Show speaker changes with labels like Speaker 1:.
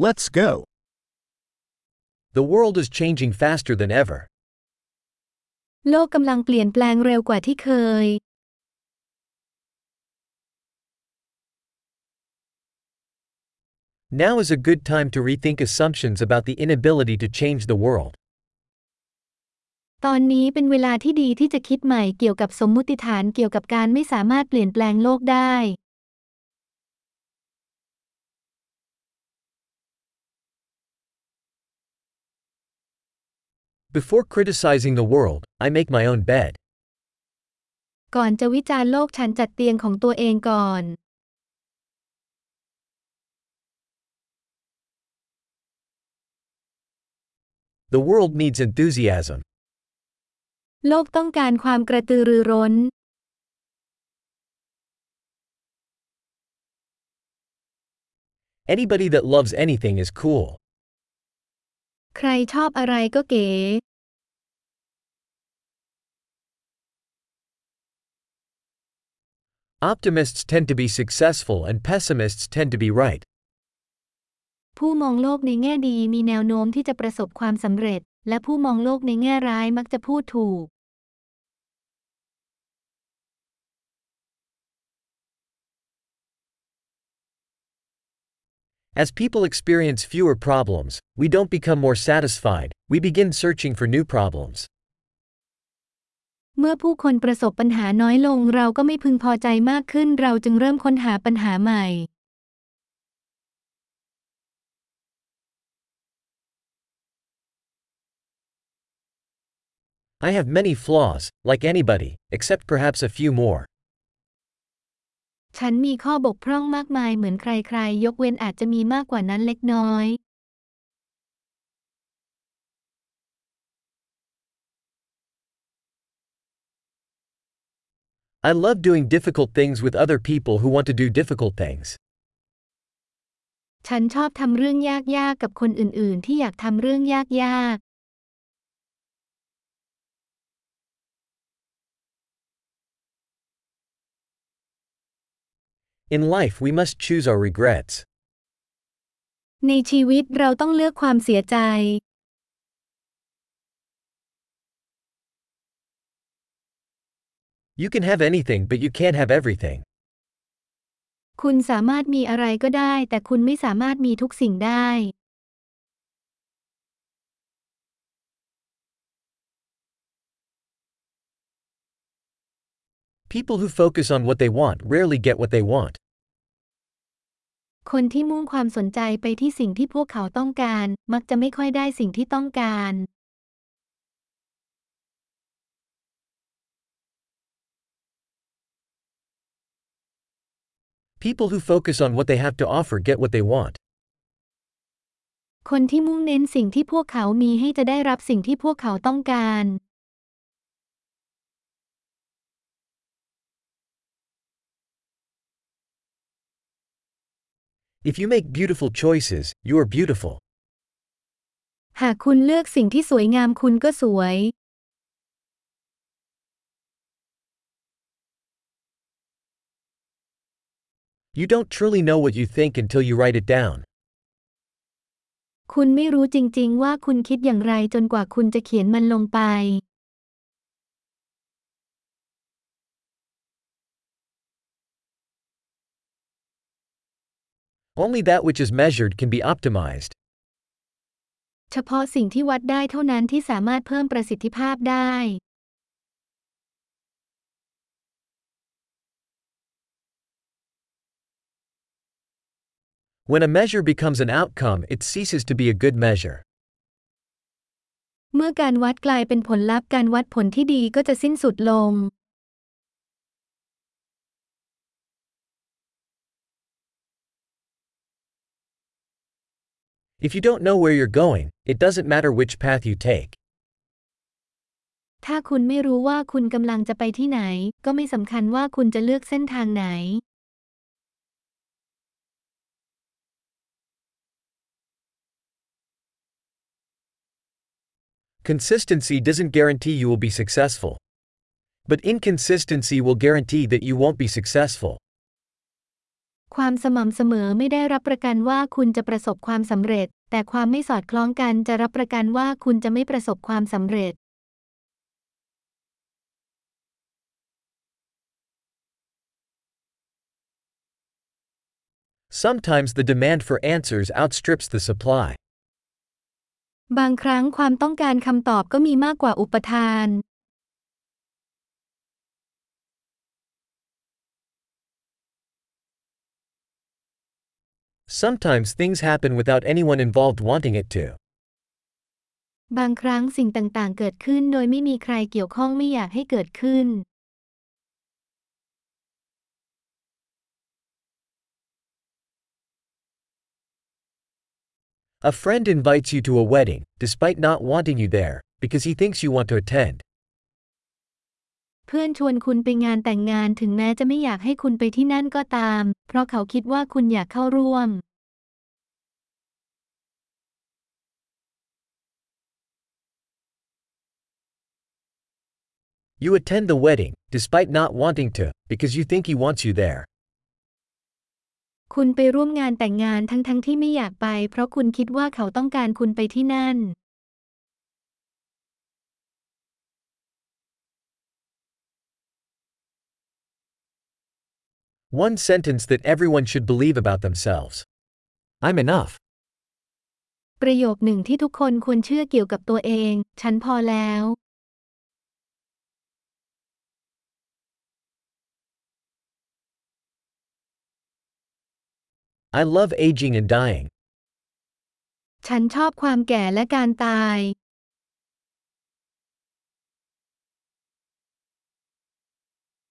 Speaker 1: Let's go.
Speaker 2: The world is changing faster than ever.
Speaker 3: โลกกำลังเปลี่ยนแปลงเร็วกว่าที่เคย
Speaker 2: Now is a good time to rethink assumptions about the inability to change the world.
Speaker 3: ตอนนี้เป็นเวลาที่ดีที่จะคิดใหม่เกี่ยวกับสมมุติฐานเกี่ยวกับการไม่สามารถเปลี่ยนแปลงโลกได้
Speaker 2: Before criticizing the world, I make my own bed.
Speaker 3: ก่อนจะวิจารณ์โลกฉันจัดเตียงของตัวเองก่อน
Speaker 2: The world needs enthusiasm.
Speaker 3: โลกต้องการความกระตือรือร้น
Speaker 2: Anybody that loves anything is cool.
Speaker 3: ใครชอบอะไรก็เก๋
Speaker 2: Optimists tend to be successful and pessimists tend to be right.
Speaker 3: ผู้มองโลกในแง่ดีมีแนวโน้มที่จะประสบความสำเร็จ และผู้มองโลกในแง่ร้ายมักจะพูดถูก
Speaker 2: As people experience fewer problems, we don't become more satisfied, we begin searching for new problems.
Speaker 3: เมื่อผู้คนประสบปัญหาน้อยลงเราก็ไม่พึงพอใจมากขึ้น เราจึงเริ่มค้นหาปัญหาใหม่
Speaker 2: I have many flaws, like anybody, except perhaps a few more.
Speaker 3: ฉันมีข้อบกพร่องมากมายเหมือนใครๆ ยกเว้นอาจจะมีมากกว่านั้นเล็กน้อย
Speaker 2: I love doing difficult things with other people who want to do difficult things.
Speaker 3: ฉันชอบทำเรื่องยากๆกับคนอื่นๆ ที่อยากทำเรื่องยาก
Speaker 2: In life, we must choose our regrets.
Speaker 3: ๆ ในชีวิตเราต้องเลือกความเสียใจ
Speaker 2: You can have anything, but you can't have everything.
Speaker 3: คุณสามารถมีอะไรก็ได้ แต่คุณไม่สามารถมีทุกสิ่งได้
Speaker 2: People who focus on what they want rarely get what they want.
Speaker 3: คนที่มุ่งความสนใจไปที่สิ่งที่พวกเขาต้องการ มักจะไม่ค่อยได้สิ่งที่ต้องการ
Speaker 2: People who focus on what they have to offer get what they want.
Speaker 3: คนที่มุ่งเน้นสิ่งที่พวกเขามีให้จะได้รับสิ่งที่พวกเขาต้องการ
Speaker 2: If you make beautiful choices, you are beautiful.
Speaker 3: หากคุณเลือกสิ่งที่สวยงามคุณก็สวย
Speaker 2: You don't truly know what you think until you write it down.
Speaker 3: คุณไม่รู้จริงๆว่าคุณคิดอย่างไรจนกว่าคุณจะเขียนมันลงไป
Speaker 2: Only that which is measured can be optimized.
Speaker 3: เฉพาะสิ่งที่วัดได้เท่านั้นที่สามารถเพิ่มประสิทธิภาพได้
Speaker 2: When a measure becomes an outcome, it ceases to be a good measure.
Speaker 3: เมื่อการวัดกลายเป็นผลลัพธ์การวัดผลที่ดีก็จะสิ้นสุดลง
Speaker 2: If you don't know where you're going, it doesn't matter which path you take.
Speaker 3: ถ้าคุณไม่รู้ว่าคุณกำลังจะไปที่ไหน ก็ไม่สำคัญว่าคุณจะเลือกเส้นทางไหน
Speaker 2: Consistency doesn't guarantee you will be successful. But inconsistency will guarantee that you won't be successful.
Speaker 3: ความสม่ำเสมอไม่ได้รับประกันว่าคุณจะประสบความสำเร็จ แต่ความไม่สอดคล้องกันจะรับประกันว่าคุณจะไม่ประสบความสำเร็จ
Speaker 2: Sometimes the demand for answers outstrips the supply.
Speaker 3: บางครั้งความต้องการคำตอบก็มีมากกว่าอุปทาน
Speaker 2: Sometimes things happen without anyone involved wanting it to.
Speaker 3: บางครั้งสิ่งต่างๆ เกิดขึ้นโดยไม่มีใครเกี่ยวข้องไม่อยากให้เกิดขึ้น
Speaker 2: A friend invites you to a wedding, despite not wanting you there, because he thinks you want to attend.
Speaker 3: เพื่อนชวนคุณไปงานแต่งงานถึงแม้จะไม่อยากให้คุณไปที่นั่นก็ตาม เพราะเขาคิดว่าคุณอยากเข้าร่วม
Speaker 2: You attend the wedding, despite not wanting to, because you think he wants you there.
Speaker 3: คุณไปร่วมงานแต่งงานทั้งๆทที่ไม่อยากไป เพราะคุณคิดว่าเขาต้องการคุณไปที่นั่น
Speaker 2: One sentence that everyone should believe about themselves. I'm enough.
Speaker 3: ประโยคหนึ่งที่ทุกคนควรเชื่อเกี่ยวกับตัวเอง ฉันพอแล้ว
Speaker 2: I love aging and dying.
Speaker 3: ฉันชอบความแก่และการตาย